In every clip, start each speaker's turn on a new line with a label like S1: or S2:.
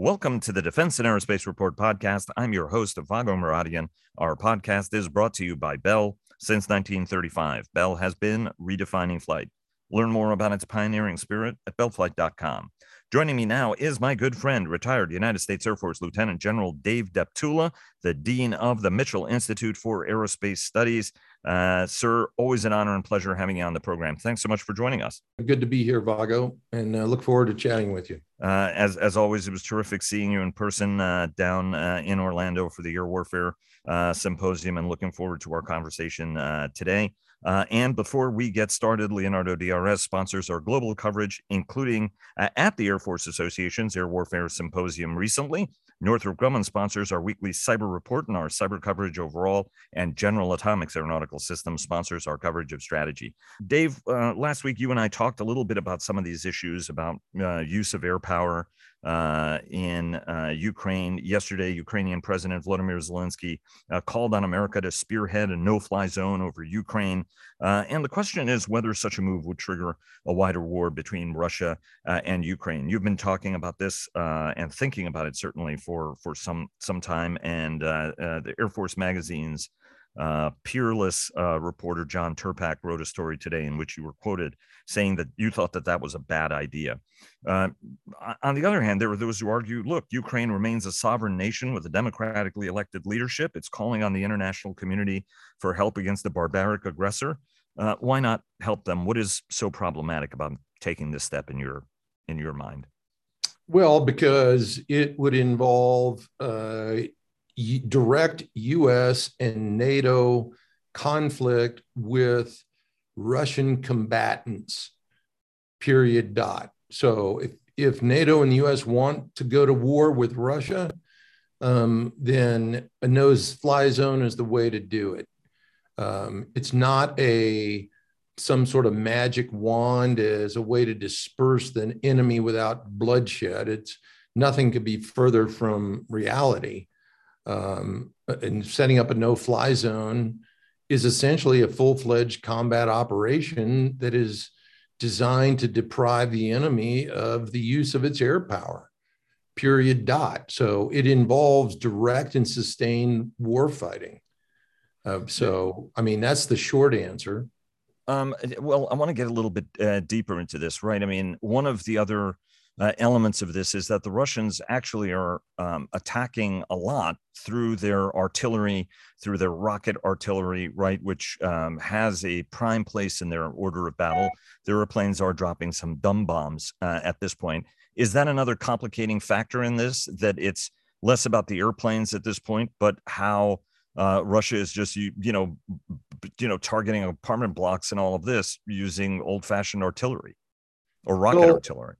S1: Welcome to the Defense and Aerospace Report podcast. I'm your host, Vago Muradian. Our podcast is brought to you by Bell since 1935. Bell has been redefining flight. Learn more about its pioneering spirit at bellflight.com. Joining me now is my good friend, retired United States Air Force Lieutenant General Dave Deptula, the Dean of the Mitchell Institute for Aerospace Studies. Uh, sir, always an honor and pleasure having you on the program. Thanks so much for joining us.
S2: Good to be here, Vago, and uh, look forward to chatting with you.
S1: Uh, as as always, it was terrific seeing you in person uh, down uh, in Orlando for the Air Warfare uh, Symposium, and looking forward to our conversation today. Uh, and before we get started, Leonardo DRS sponsors our global coverage, including uh, at the Air Force Association's Air Warfare Symposium recently. Northrop Grumman sponsors our weekly cyber report and our cyber coverage overall, and General Atomics Aeronautical Systems sponsors our coverage of strategy. Dave, uh, last week you and I talked a little bit about some of these issues about uh, use of air power uh, in uh, Ukraine. Yesterday, Ukrainian President Volodymyr Zelensky uh, called on America to spearhead a no fly zone over Ukraine. Uh, and the question is whether such a move would trigger a wider war between Russia uh, and Ukraine. You've been talking about this uh, and thinking about it certainly for, for some, some time. And the Air Force magazine's uh, peerless uh, reporter John Tirpak wrote a story today in which you were quoted saying that you thought that that was a bad idea. Uh, on the other hand, there were those who argue look, Ukraine remains a sovereign nation with a democratically elected leadership. It's calling on the international community for help against a barbaric aggressor. Uh, why not help them? What is so problematic about taking this step in your in your mind?
S2: Well, because it would involve uh, direct US and NATO conflict with Russian combatants, period, dot. So if, if NATO and the US want to go to war with Russia, um, then a no fly zone is the way to do it. Um, it's not a some sort of magic wand as a way to disperse the enemy without bloodshed. It's nothing could be further from reality um, and setting up a no-fly zone is essentially a full-fledged combat operation that is designed to deprive the enemy of the use of its air power period dot. So it involves direct and sustained war fighting. Uh, so i mean that's the short answer.
S1: Um, well i want to get a little bit uh, deeper into this right? I mean one of the other uh, elements of this is that the Russians actually are um, attacking a lot through their artillery, through their rocket artillery, right, which um, has a prime place in their order of battle. Their airplanes are dropping some dumb bombs uh, at this point. Is that another complicating factor in this? That it's less about the airplanes at this point, but how uh, Russia is just you you know you know targeting apartment blocks and all of this using old-fashioned artillery or rocket so, artillery?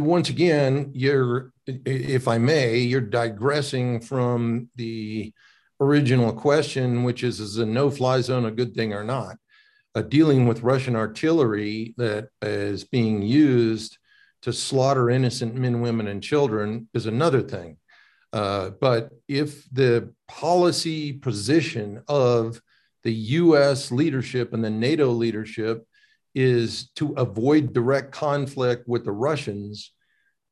S2: Once again, you're, if I may, you're digressing from the original question, which is is a no fly zone a good thing or not? Uh, dealing with Russian artillery that is being used to slaughter innocent men, women, and children is another thing. Uh, but if the policy position of the US leadership and the NATO leadership is to avoid direct conflict with the Russians,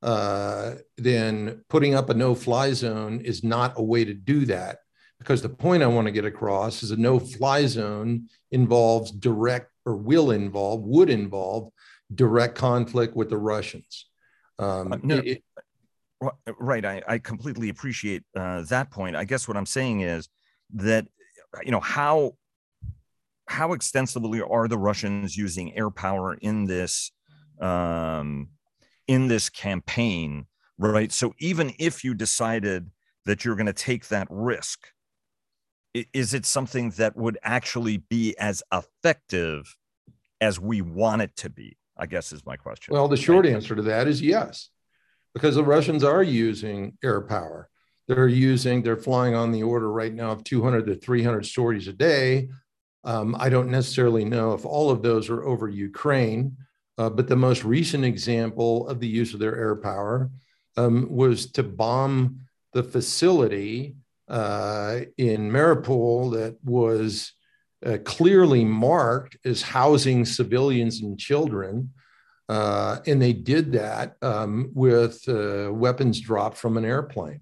S2: uh, then putting up a no fly zone is not a way to do that. Because the point I want to get across is a no fly zone involves direct or will involve, would involve direct conflict with the Russians.
S1: Um, uh, no, it, right. I, I completely appreciate uh, that point. I guess what I'm saying is that, you know, how how extensively are the Russians using air power in this um, in this campaign, right? So even if you decided that you're going to take that risk, is it something that would actually be as effective as we want it to be? I guess is my question.
S2: Well, the short answer to that is yes, because the Russians are using air power. They're using, they're flying on the order right now of 200 to 300 sorties a day um, I don't necessarily know if all of those are over Ukraine, uh, but the most recent example of the use of their air power um, was to bomb the facility uh, in Mariupol that was uh, clearly marked as housing civilians and children. Uh, and they did that um, with uh, weapons dropped from an airplane.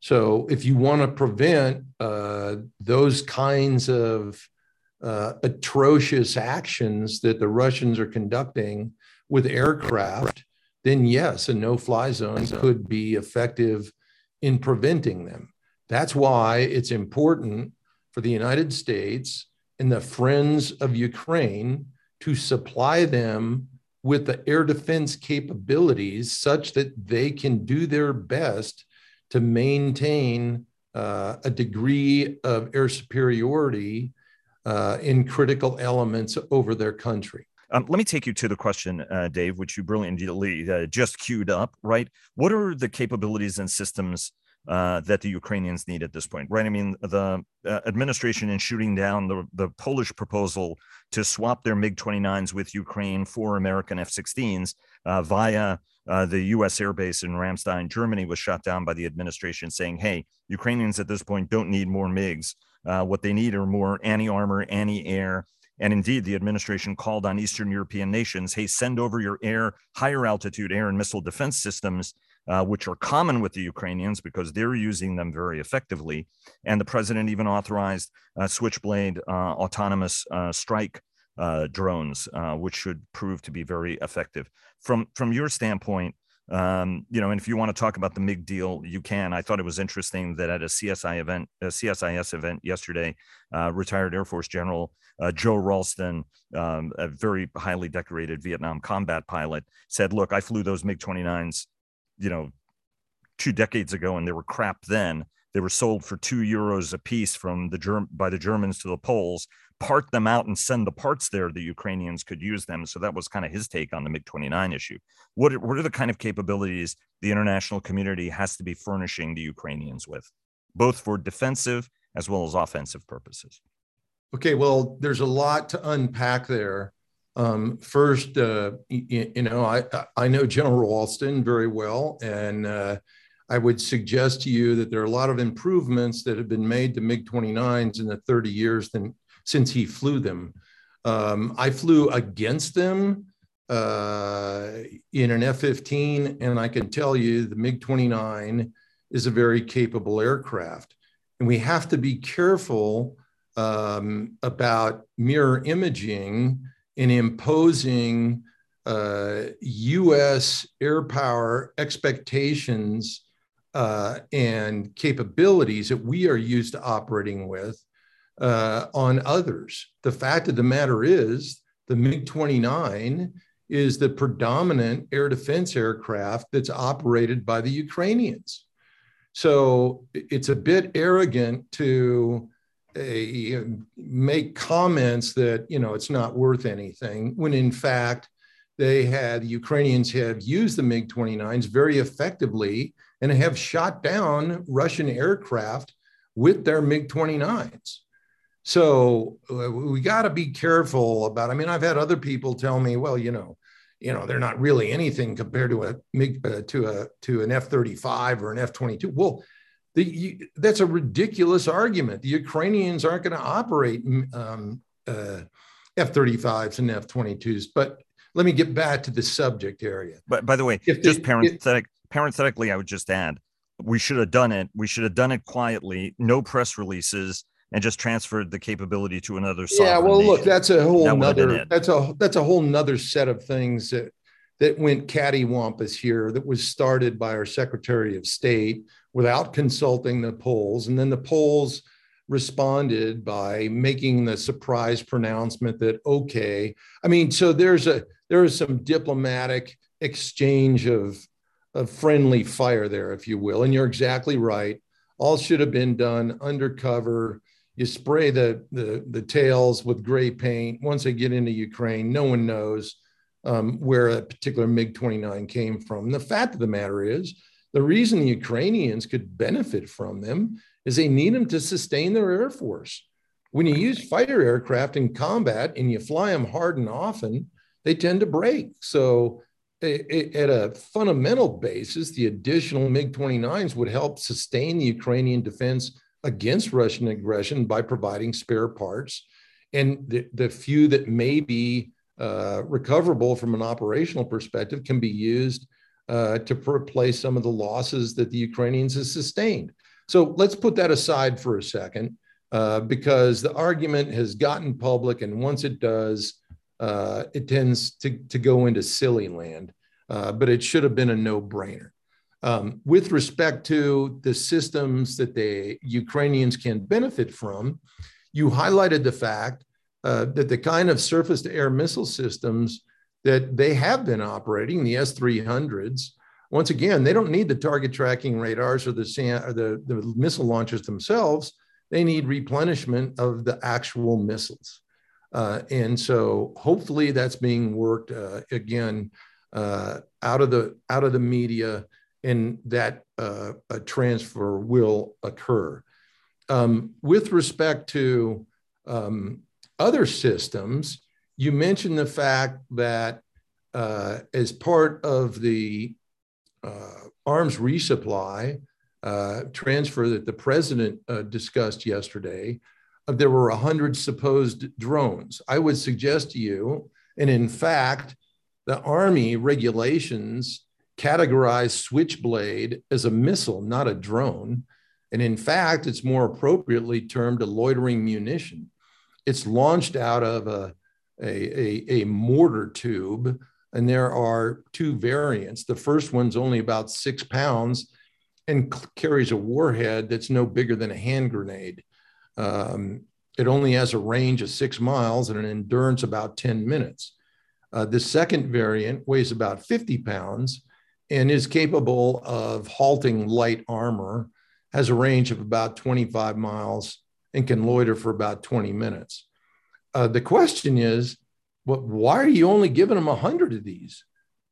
S2: So if you want to prevent uh, those kinds of uh, atrocious actions that the Russians are conducting with aircraft, then yes, a no fly zone could be effective in preventing them. That's why it's important for the United States and the friends of Ukraine to supply them with the air defense capabilities such that they can do their best to maintain uh, a degree of air superiority uh, in critical elements over their country.
S1: Um, let me take you to the question, uh, Dave, which you brilliantly uh, just queued up, right? What are the capabilities and systems uh, that the Ukrainians need at this point, right? I mean, the uh, administration in shooting down the, the Polish proposal to swap their MiG 29s with Ukraine for American F 16s uh, via uh, the U.S. airbase in Ramstein, Germany, was shot down by the administration, saying, "Hey, Ukrainians at this point don't need more MiGs. Uh, what they need are more anti-armor, anti-air." And indeed, the administration called on Eastern European nations, "Hey, send over your air, higher altitude air and missile defense systems." Uh, which are common with the Ukrainians because they're using them very effectively. And the president even authorized uh, Switchblade autonomous uh, strike uh, drones, which should prove to be very effective. From from your standpoint, um, you know, and if you want to talk about the MiG deal, you can. I thought it was interesting that at a CSI event, a CSIS event yesterday, uh, retired Air Force General uh, Joe Ralston, um, a very highly decorated Vietnam combat pilot, said, "Look, I flew those MiG 29s, you know, two decades ago, and they were crap then." They were sold for two euros a piece from the Germ- by the Germans to the Poles part them out and send the parts there, the Ukrainians could use them. So that was kind of his take on the MiG 29 issue. What are, what are the kind of capabilities the international community has to be furnishing the Ukrainians with, both for defensive as well as offensive purposes?
S2: Okay, well, there's a lot to unpack there. Um, first, uh, you, you, know, I I know General Ralston very well, and uh, I would suggest to you that there are a lot of improvements that have been made to MiG 29s in the 30 years than, since he flew them. Um, I flew against them uh, in an F 15, and I can tell you the MiG 29 is a very capable aircraft. And we have to be careful um, about mirror imaging and imposing uh, US air power expectations uh, and capabilities that we are used to operating with uh, on others. The fact of the matter is, the MiG 29 is the predominant air defense aircraft that's operated by the Ukrainians. So it's a bit arrogant to uh, make comments that you know it's not worth anything when in fact they had the Ukrainians have used the MiG 29s very effectively and have shot down Russian aircraft with their MiG 29s. So uh, we got to be careful about. I mean, I've had other people tell me, well, you know, you know, they're not really anything compared to a uh, to a to an F thirty five or an F twenty two. Well, the, you, that's a ridiculous argument. The Ukrainians aren't going to operate um, uh, F thirty fives and F twenty twos. But let me get back to the subject area.
S1: But by the way, if just parenthetic, parenthetically, I would just add, we should have done it. We should have done it quietly. No press releases and just transferred the capability to another. Side.
S2: Yeah, well, nation. look, that's a whole that nother that's a that's a whole nother set of things that that went cattywampus here. That was started by our Secretary of State without consulting the Poles and then the Poles responded by making the surprise pronouncement that okay. I mean, so there's a there is some diplomatic exchange of of friendly fire there, if you will, and you're exactly right. All should have been done undercover you spray the, the, the tails with gray paint. Once they get into Ukraine, no one knows um, where a particular MiG 29 came from. And the fact of the matter is, the reason the Ukrainians could benefit from them is they need them to sustain their air force. When you use fighter aircraft in combat and you fly them hard and often, they tend to break. So, at a fundamental basis, the additional MiG 29s would help sustain the Ukrainian defense against Russian aggression by providing spare parts. And the, the few that may be uh, recoverable from an operational perspective can be used uh, to replace some of the losses that the Ukrainians have sustained. So let's put that aside for a second, uh, because the argument has gotten public, and once it does, uh, it tends to, to go into silly land. Uh, but it should have been a no-brainer. Um, with respect to the systems that the Ukrainians can benefit from, you highlighted the fact uh, that the kind of surface to air missile systems that they have been operating, the S 300s, once again, they don't need the target tracking radars or the, or the, the missile launchers themselves. They need replenishment of the actual missiles. Uh, and so hopefully that's being worked uh, again uh, out of the out of the media and that uh, a transfer will occur. Um, with respect to um, other systems, you mentioned the fact that uh, as part of the uh, arms resupply uh, transfer that the president uh, discussed yesterday, uh, there were 100 supposed drones. I would suggest to you, and in fact, the Army regulations categorize Switchblade as a missile, not a drone. And in fact, it's more appropriately termed a loitering munition. It's launched out of a, a, a, a mortar tube, and there are two variants. The first one's only about six pounds and carries a warhead that's no bigger than a hand grenade. Um, it only has a range of six miles and an endurance about 10 minutes. Uh, the second variant weighs about 50 pounds and is capable of halting light armor, has a range of about 25 miles, and can loiter for about 20 minutes. Uh, the question is, well, why are you only giving them 100 of these?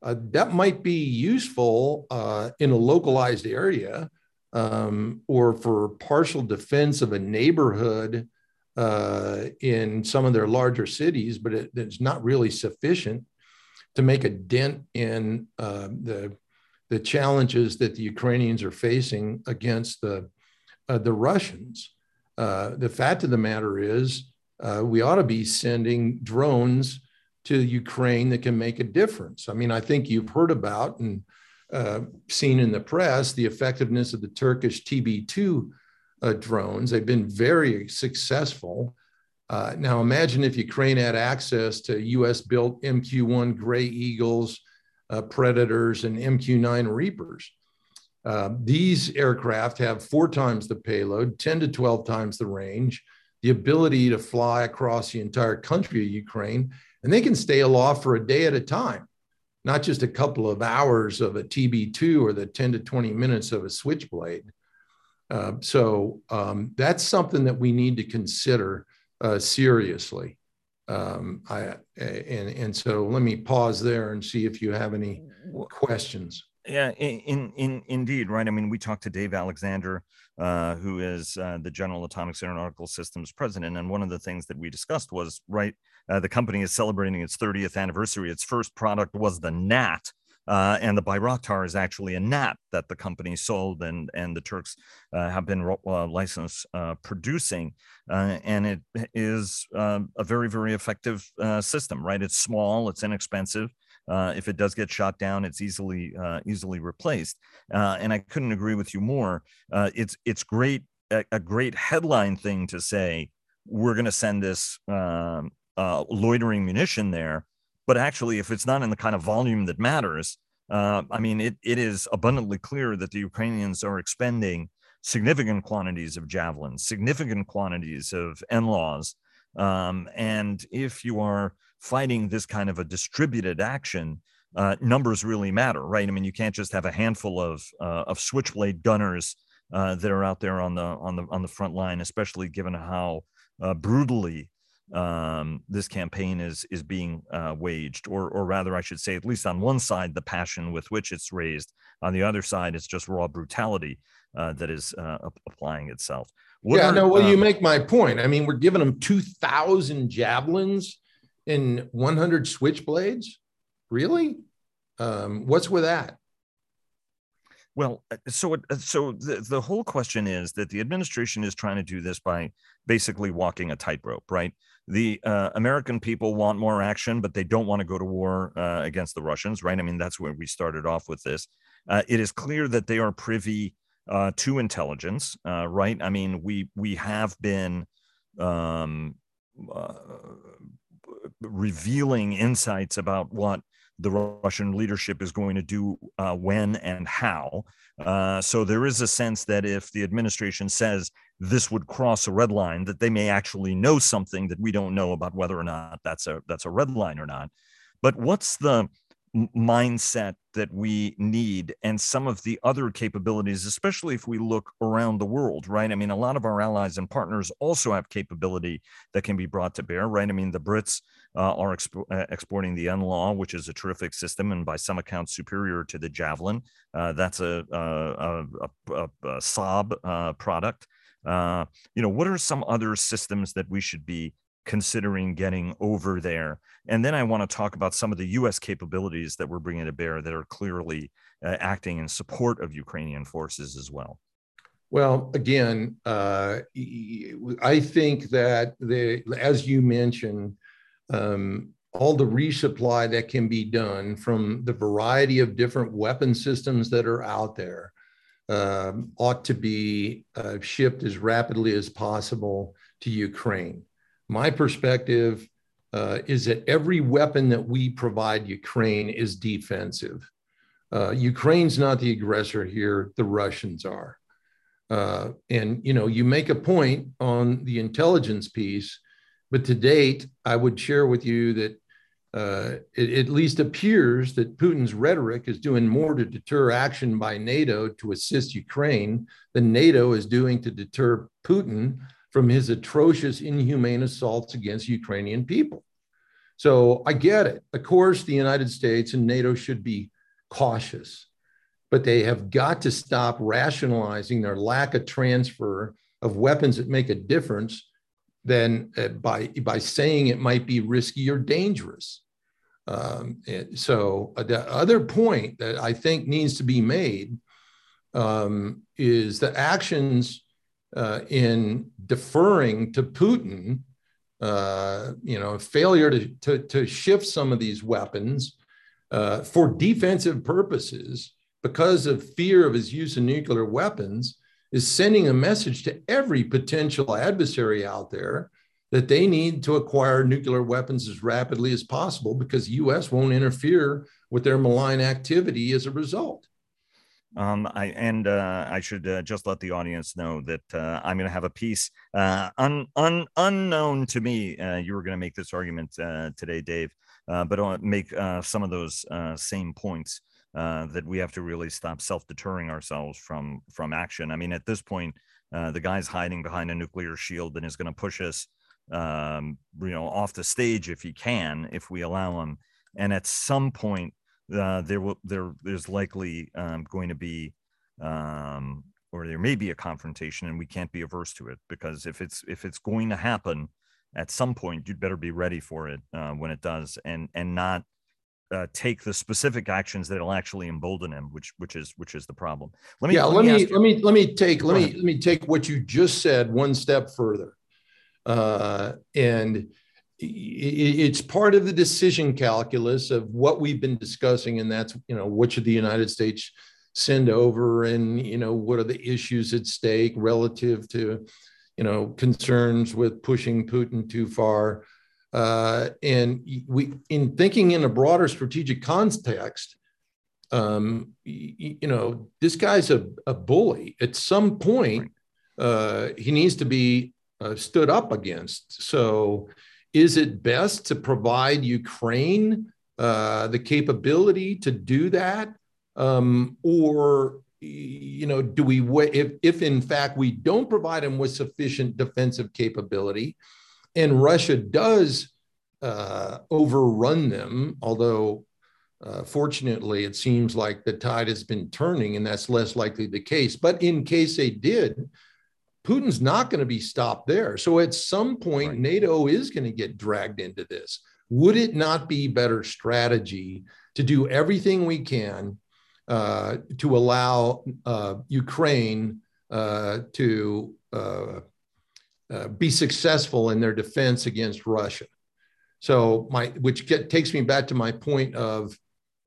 S2: Uh, that might be useful uh, in a localized area um, or for partial defense of a neighborhood uh, in some of their larger cities, but it, it's not really sufficient to make a dent in uh, the the challenges that the Ukrainians are facing against the uh, the Russians. Uh, the fact of the matter is, uh, we ought to be sending drones to Ukraine that can make a difference. I mean, I think you've heard about and uh, seen in the press the effectiveness of the Turkish TB2 uh, drones. They've been very successful. Uh, now, imagine if Ukraine had access to US built MQ 1 Gray Eagles, uh, Predators, and MQ 9 Reapers. Uh, these aircraft have four times the payload, 10 to 12 times the range, the ability to fly across the entire country of Ukraine, and they can stay aloft for a day at a time, not just a couple of hours of a TB2 or the 10 to 20 minutes of a switchblade. Uh, so um, that's something that we need to consider uh, seriously. Um, I and and so let me pause there and see if you have any questions.
S1: Yeah, in in indeed, right. I mean, we talked to Dave Alexander, uh, who is uh, the General Atomics Aeronautical Systems president, and one of the things that we discussed was right. Uh, the company is celebrating its 30th anniversary. Its first product was the Gnat, uh, and the Bayraktar is actually a NAP that the company sold, and and the Turks uh, have been uh, licensed uh, producing, uh, and it is uh, a very very effective system. Right, it's small, it's inexpensive. if it does get shot down, it's easily easily replaced. and I couldn't agree with you more. it's it's great a, great headline thing to say. We're going to send this um, loitering munition there but actually, if it's not in the kind of volume that matters, uh, I mean, it, it is abundantly clear that the Ukrainians are expending significant quantities of javelins, significant quantities of NLAWs. Um, and if you are fighting this kind of a distributed action, uh, numbers really matter, right? I mean, you can't just have a handful of uh, of switchblade gunners uh, that are out there on the on the on the front line, especially given how uh, brutally um, this campaign is is being uh, waged, or or rather, I should say, at least on one side, the passion with which it's raised. On the other side, it's just raw brutality uh, that is uh, applying itself.
S2: What yeah, are, no. Well, you um, make my point. I mean, we're giving them two thousand javelins and one hundred switchblades. Really? Um, what's with that?
S1: Well, uh, so uh, so the, the whole question is that the administration is trying to do this by basically walking a tightrope, right? the uh, American people want more action, but they don't want to go to war uh, against the Russians, right? I mean, that's where we started off with this. Uh, it is clear that they are privy uh, to intelligence, right? I mean, we we have been um, revealing insights about what the Russian leadership is going to do uh, when and how. Uh, so there is a sense that if the administration says this would cross a red line, that they may actually know something that we don't know about whether or not that's a that's a red line or not. But what's the mindset that we need and some of the other capabilities, especially if we look around the world, right? I mean, a lot of our allies and partners also have capability that can be brought to bear, right? I mean, the Brits uh, are expo- uh, exporting the NLAW, which is a terrific system and by some accounts superior to the Javelin. Uh, that's a, a, a, a, a Saab uh, product. Uh, you know, what are some other systems that we should be considering getting over there. And then I want to talk about some of the US capabilities that we're bringing to bear that are clearly uh, acting in support of Ukrainian forces as well.
S2: Well, again, uh, I think that the, as you mentioned, um, all the resupply that can be done from the variety of different weapon systems that are out there um, ought to be uh, shipped as rapidly as possible to Ukraine. My perspective uh, is that every weapon that we provide Ukraine is defensive. Uh, Ukraine's not the aggressor here, the Russians are. Uh, and you know, you make a point on the intelligence piece, but to date, I would share with you that uh, it at least appears that Putin's rhetoric is doing more to deter action by NATO to assist Ukraine than NATO is doing to deter Putin from his atrocious, inhumane assaults against Ukrainian people. So I get it. Of course, the United States and NATO should be cautious, but they have got to stop rationalizing their lack of transfer of weapons that make a difference than uh, by, by saying it might be risky or dangerous. Um, so uh, the other point that I think needs to be made um, is the actions uh, in deferring to Putin, uh, you know, failure to, to, to, shift some of these weapons uh, for defensive purposes because of fear of his use of nuclear weapons is sending a message to every potential adversary out there that they need to acquire nuclear weapons as rapidly as possible because the US won't interfere with their malign activity as a result.
S1: Um, I and uh, I should uh, just let the audience know that uh, I'm going to have a piece uh, un, un, unknown to me. Uh, you were going to make this argument uh, today, Dave, but I'll make some of those same points that we have to really stop self-deterring ourselves from from action. I mean, at this point, the guy's hiding behind a nuclear shield and is going to push us, um, you know, off the stage if he can, if we allow him. And at some point, uh, there will there there's likely um, going to be um, or there may be a confrontation and we can't be averse to it because if it's if it's going to happen at some point you'd better be ready for it uh, when it does and and not uh, take the specific actions that'll actually embolden him, which which is which is the problem.
S2: Let me yeah, let, me, let me let me take let me let me take what you just said one step further, uh, and it's part of the decision calculus of what we've been discussing and that's you know what should the united states send over and you know what are the issues at stake relative to you know concerns with pushing putin too far. Uh, and we in thinking in a broader strategic context um, you, you know this guy's a, a bully. At some point uh, he needs to be uh, stood up against. So is it best to provide Ukraine uh, the capability to do that? Um, or, you know, do we, if, if in fact we don't provide them with sufficient defensive capability and Russia does uh, overrun them, although uh, fortunately, it seems like the tide has been turning, and that's less likely the case. But in case they did, Putin's not going to be stopped there. So at some point, right. NATO is going to get dragged into this. Would it not be better strategy to do everything we can uh, to allow uh, Ukraine uh, to uh, uh, be successful in their defense against Russia. So my, which get, takes me back to my point of,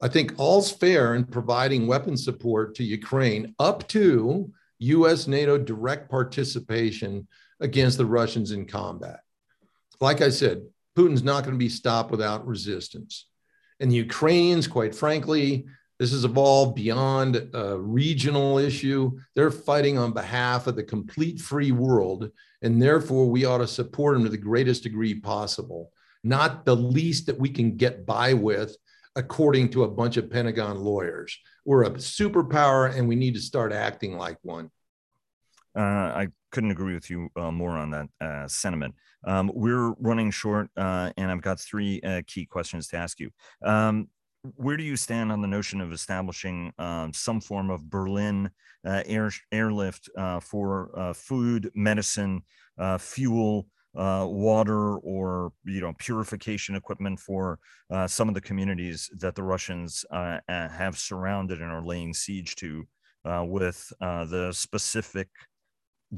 S2: I think all's fair in providing weapon support to Ukraine up to U.S. NATO direct participation against the Russians in combat. Like I said, Putin's not going to be stopped without resistance. And the Ukrainians, quite frankly, this has evolved beyond a regional issue. They're fighting on behalf of the complete free world. And therefore, we ought to support them to the greatest degree possible, not the least that we can get by with, according to a bunch of Pentagon lawyers. We're a superpower and we need to start acting like one.
S1: Uh, I couldn't agree with you uh, more on that uh, sentiment. Um, we're running short, uh, and I've got three uh, key questions to ask you. Um, where do you stand on the notion of establishing um, some form of Berlin uh, air airlift for food, medicine, fuel, uh, water, or you know purification equipment for uh, some of the communities that the Russians have surrounded and are laying siege to, with the specific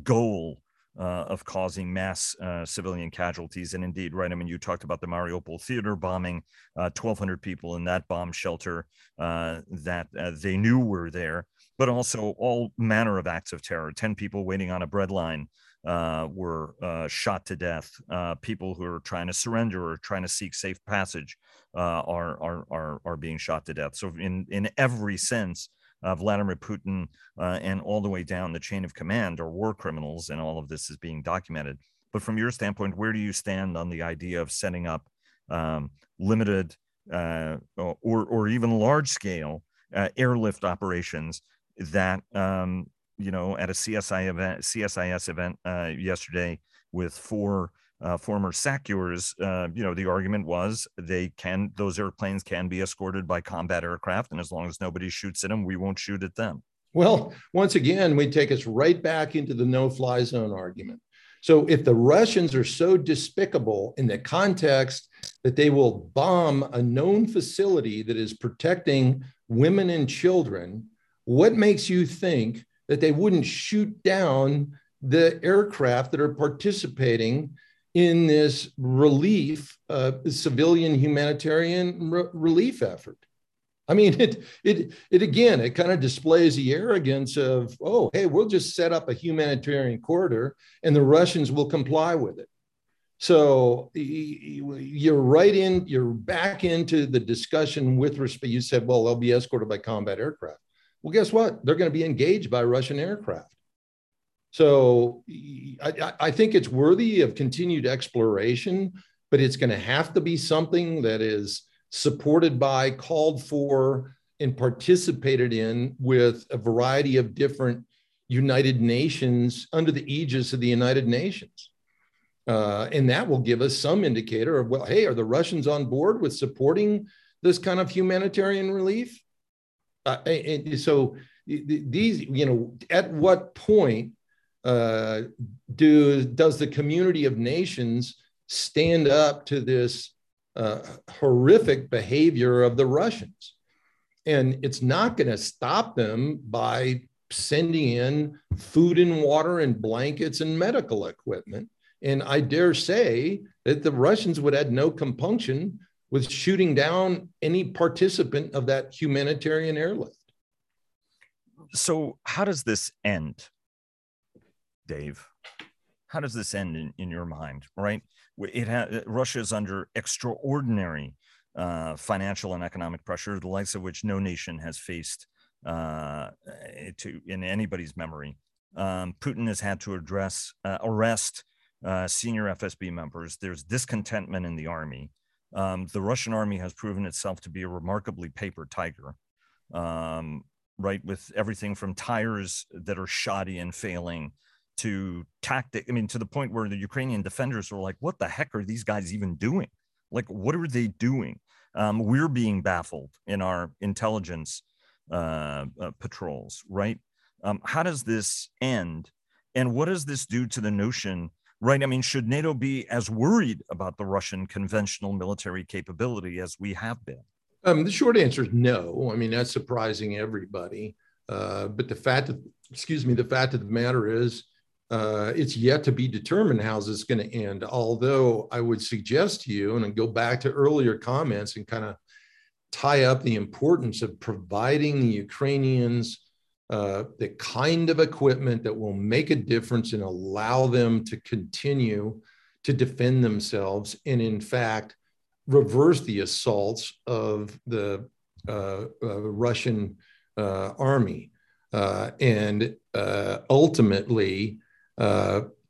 S1: goal uh, of causing mass uh, civilian casualties. And indeed, right, I mean, you talked about the Mariupol theater bombing, uh, 1,200 people in that bomb shelter uh, that uh, they knew were there, but also all manner of acts of terror. 10 people waiting on a bread line uh, were shot to death. people who are trying to surrender or trying to seek safe passage are, are, are, are being shot to death. So, in, in every sense, uh, Vladimir Putin uh, and all the way down the chain of command are war criminals, and all of this is being documented. But from your standpoint, where do you stand on the idea of setting up um, limited uh, or or even large scale uh, airlift operations that um, you know at a CSI event, CSIS event uh, yesterday with four uh, former SACEURs, uh, you know, the argument was they can, those airplanes can be escorted by combat aircraft. And as long as nobody shoots at them, we won't shoot at them.
S2: Well, once again, we take us right back into the no fly zone argument. So if the Russians are so despicable in the context that they will bomb a known facility that is protecting women and children, what makes you think that they wouldn't shoot down the aircraft that are participating in this relief, uh, civilian humanitarian re- relief effort. I mean, it, it, it again, it kind of displays the arrogance of, oh, hey, we'll just set up a humanitarian corridor and the Russians will comply with it. So you're right in, you're back into the discussion with respect. You said, well, they'll be escorted by combat aircraft. Well, guess what? They're going to be engaged by Russian aircraft. So I, I think it's worthy of continued exploration, but it's going to have to be something that is supported by, called for, and participated in with a variety of different United Nations under the aegis of the United Nations. Uh, and that will give us some indicator of, well, hey, are the Russians on board with supporting this kind of humanitarian relief? Uh, and so these, you know, at what point uh, do does the community of nations stand up to this uh, horrific behavior of the Russians? And it's not going to stop them by sending in food and water and blankets and medical equipment. And I dare say that the Russians would have no compunction with shooting down any participant of that humanitarian airlift.
S1: So, how does this end? Dave. How does this end in, in your mind? Right, it ha- Russia is under extraordinary uh, financial and economic pressure, the likes of which no nation has faced uh, to in anybody's memory. Um, Putin has had to address uh, arrest uh, senior FSB members. There's discontentment in the army. Um, the Russian army has proven itself to be a remarkably paper tiger. Um, right, with everything from tires that are shoddy and failing to tactic. I mean, to the point where the Ukrainian defenders were like, what the heck are these guys even doing? Like, what are they doing? Um, we're being baffled in our intelligence uh, uh, patrols, right? Um, how does this end? And what does this do to the notion, right? I mean, should NATO be as worried about the Russian conventional military capability as we have been?
S2: Um, the short answer is no. I mean, that's surprising everybody. Uh, but the fact that, excuse me, the fact of the matter is, uh, it's yet to be determined how this is going to end. Although I would suggest to you, and go back to earlier comments and kind of tie up the importance of providing the Ukrainians uh, the kind of equipment that will make a difference and allow them to continue to defend themselves and, in fact, reverse the assaults of the uh, uh, Russian uh, army uh, and uh, ultimately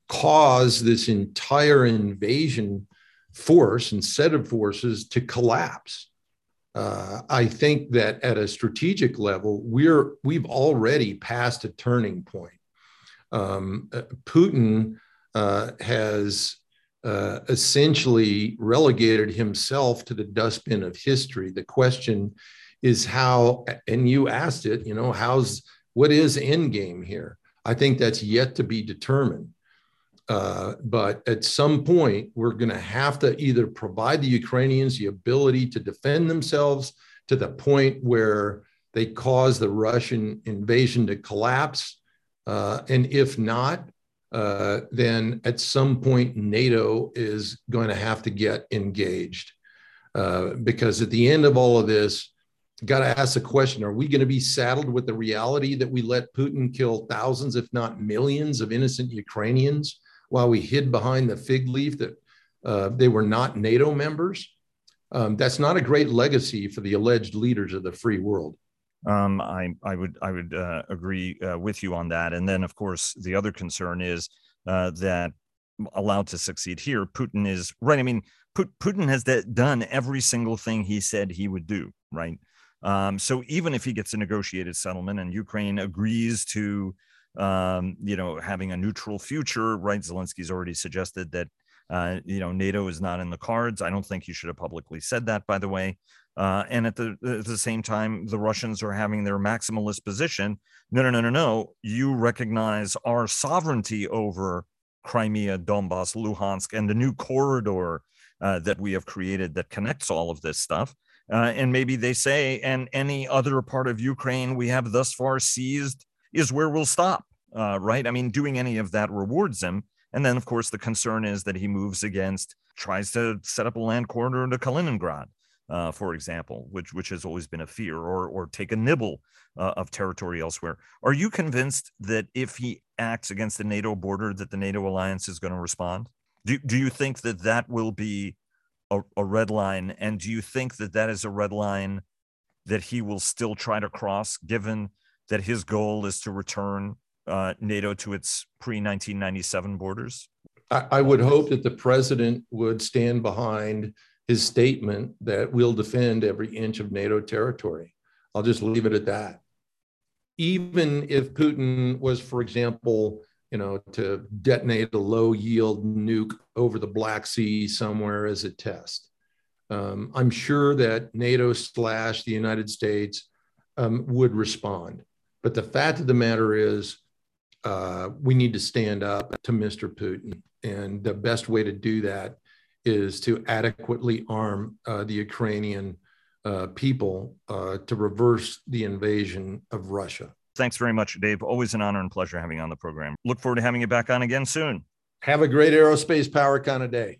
S2: cause this entire invasion force and set of forces to collapse. Uh, I think that at a strategic level, we're we've already passed a turning point. Um, Putin uh, has uh, essentially relegated himself to the dustbin of history. The question is how, and you asked it, you know, how's what is end game here? I think that's yet to be determined. Uh, but at some point, we're going to have to either provide the Ukrainians the ability to defend themselves to the point where they cause the Russian invasion to collapse. Uh, and if not, uh, then at some point NATO is going to have to get engaged. Uh, because at the end of all of this, got to ask the question are we going to be saddled with the reality that we let Putin kill thousands, if not millions, of innocent Ukrainians while we hid behind the fig leaf that uh, they were not NATO members? Um, that's not a great legacy for the alleged leaders of the free world.
S1: Um, I, I would I would uh, agree uh, with you on that. And then, of course, the other concern is uh, that allowed to succeed here, Putin is right. I mean, Putin has done every single thing he said he would do. Right. Um, so even if he gets a negotiated settlement and Ukraine agrees to, um, you know, having a neutral future, right? Zelensky's already suggested that, uh, you know, NATO is not in the cards. I don't think he should have publicly said that, by the way. Uh, and at the at the same time, the Russians are having their maximalist position. No, no, no, no, no. You recognize our sovereignty over Crimea, Donbass, Luhansk, and the new corridor uh, that we have created that connects all of this stuff. Uh, and maybe they say, and any other part of Ukraine we have thus far seized is where we'll stop, uh, right? I mean, doing any of that rewards him. And then, of course, the concern is that he moves against, tries to set up a land corridor into Kaliningrad uh, for example, which which has always been a fear, or or take a nibble uh, of territory elsewhere. Are you convinced that if he acts against the NATO border, that the NATO alliance is going to respond? Do do you think that that will be a, a red line, and do you think that that is a red line that he will still try to cross, given that his goal is to return uh, NATO to its pre 1997 borders?
S2: I, I would hope that the president would stand behind his statement that we'll defend every inch of NATO territory. I'll just leave it at that. Even if Putin was, for example, you know, to detonate a low yield nuke over the Black Sea somewhere as a test, um, I'm sure that NATO slash the United States um, would respond. But the fact of the matter is, uh, we need to stand up to Mr. Putin. And the best way to do that is to adequately arm uh, the Ukrainian uh, people uh, to reverse the invasion of Russia.
S1: Thanks very much, Dave. Always an honor and pleasure having you on the program. Look forward to having you back on again soon.
S2: Have a great aerospace power kind of day.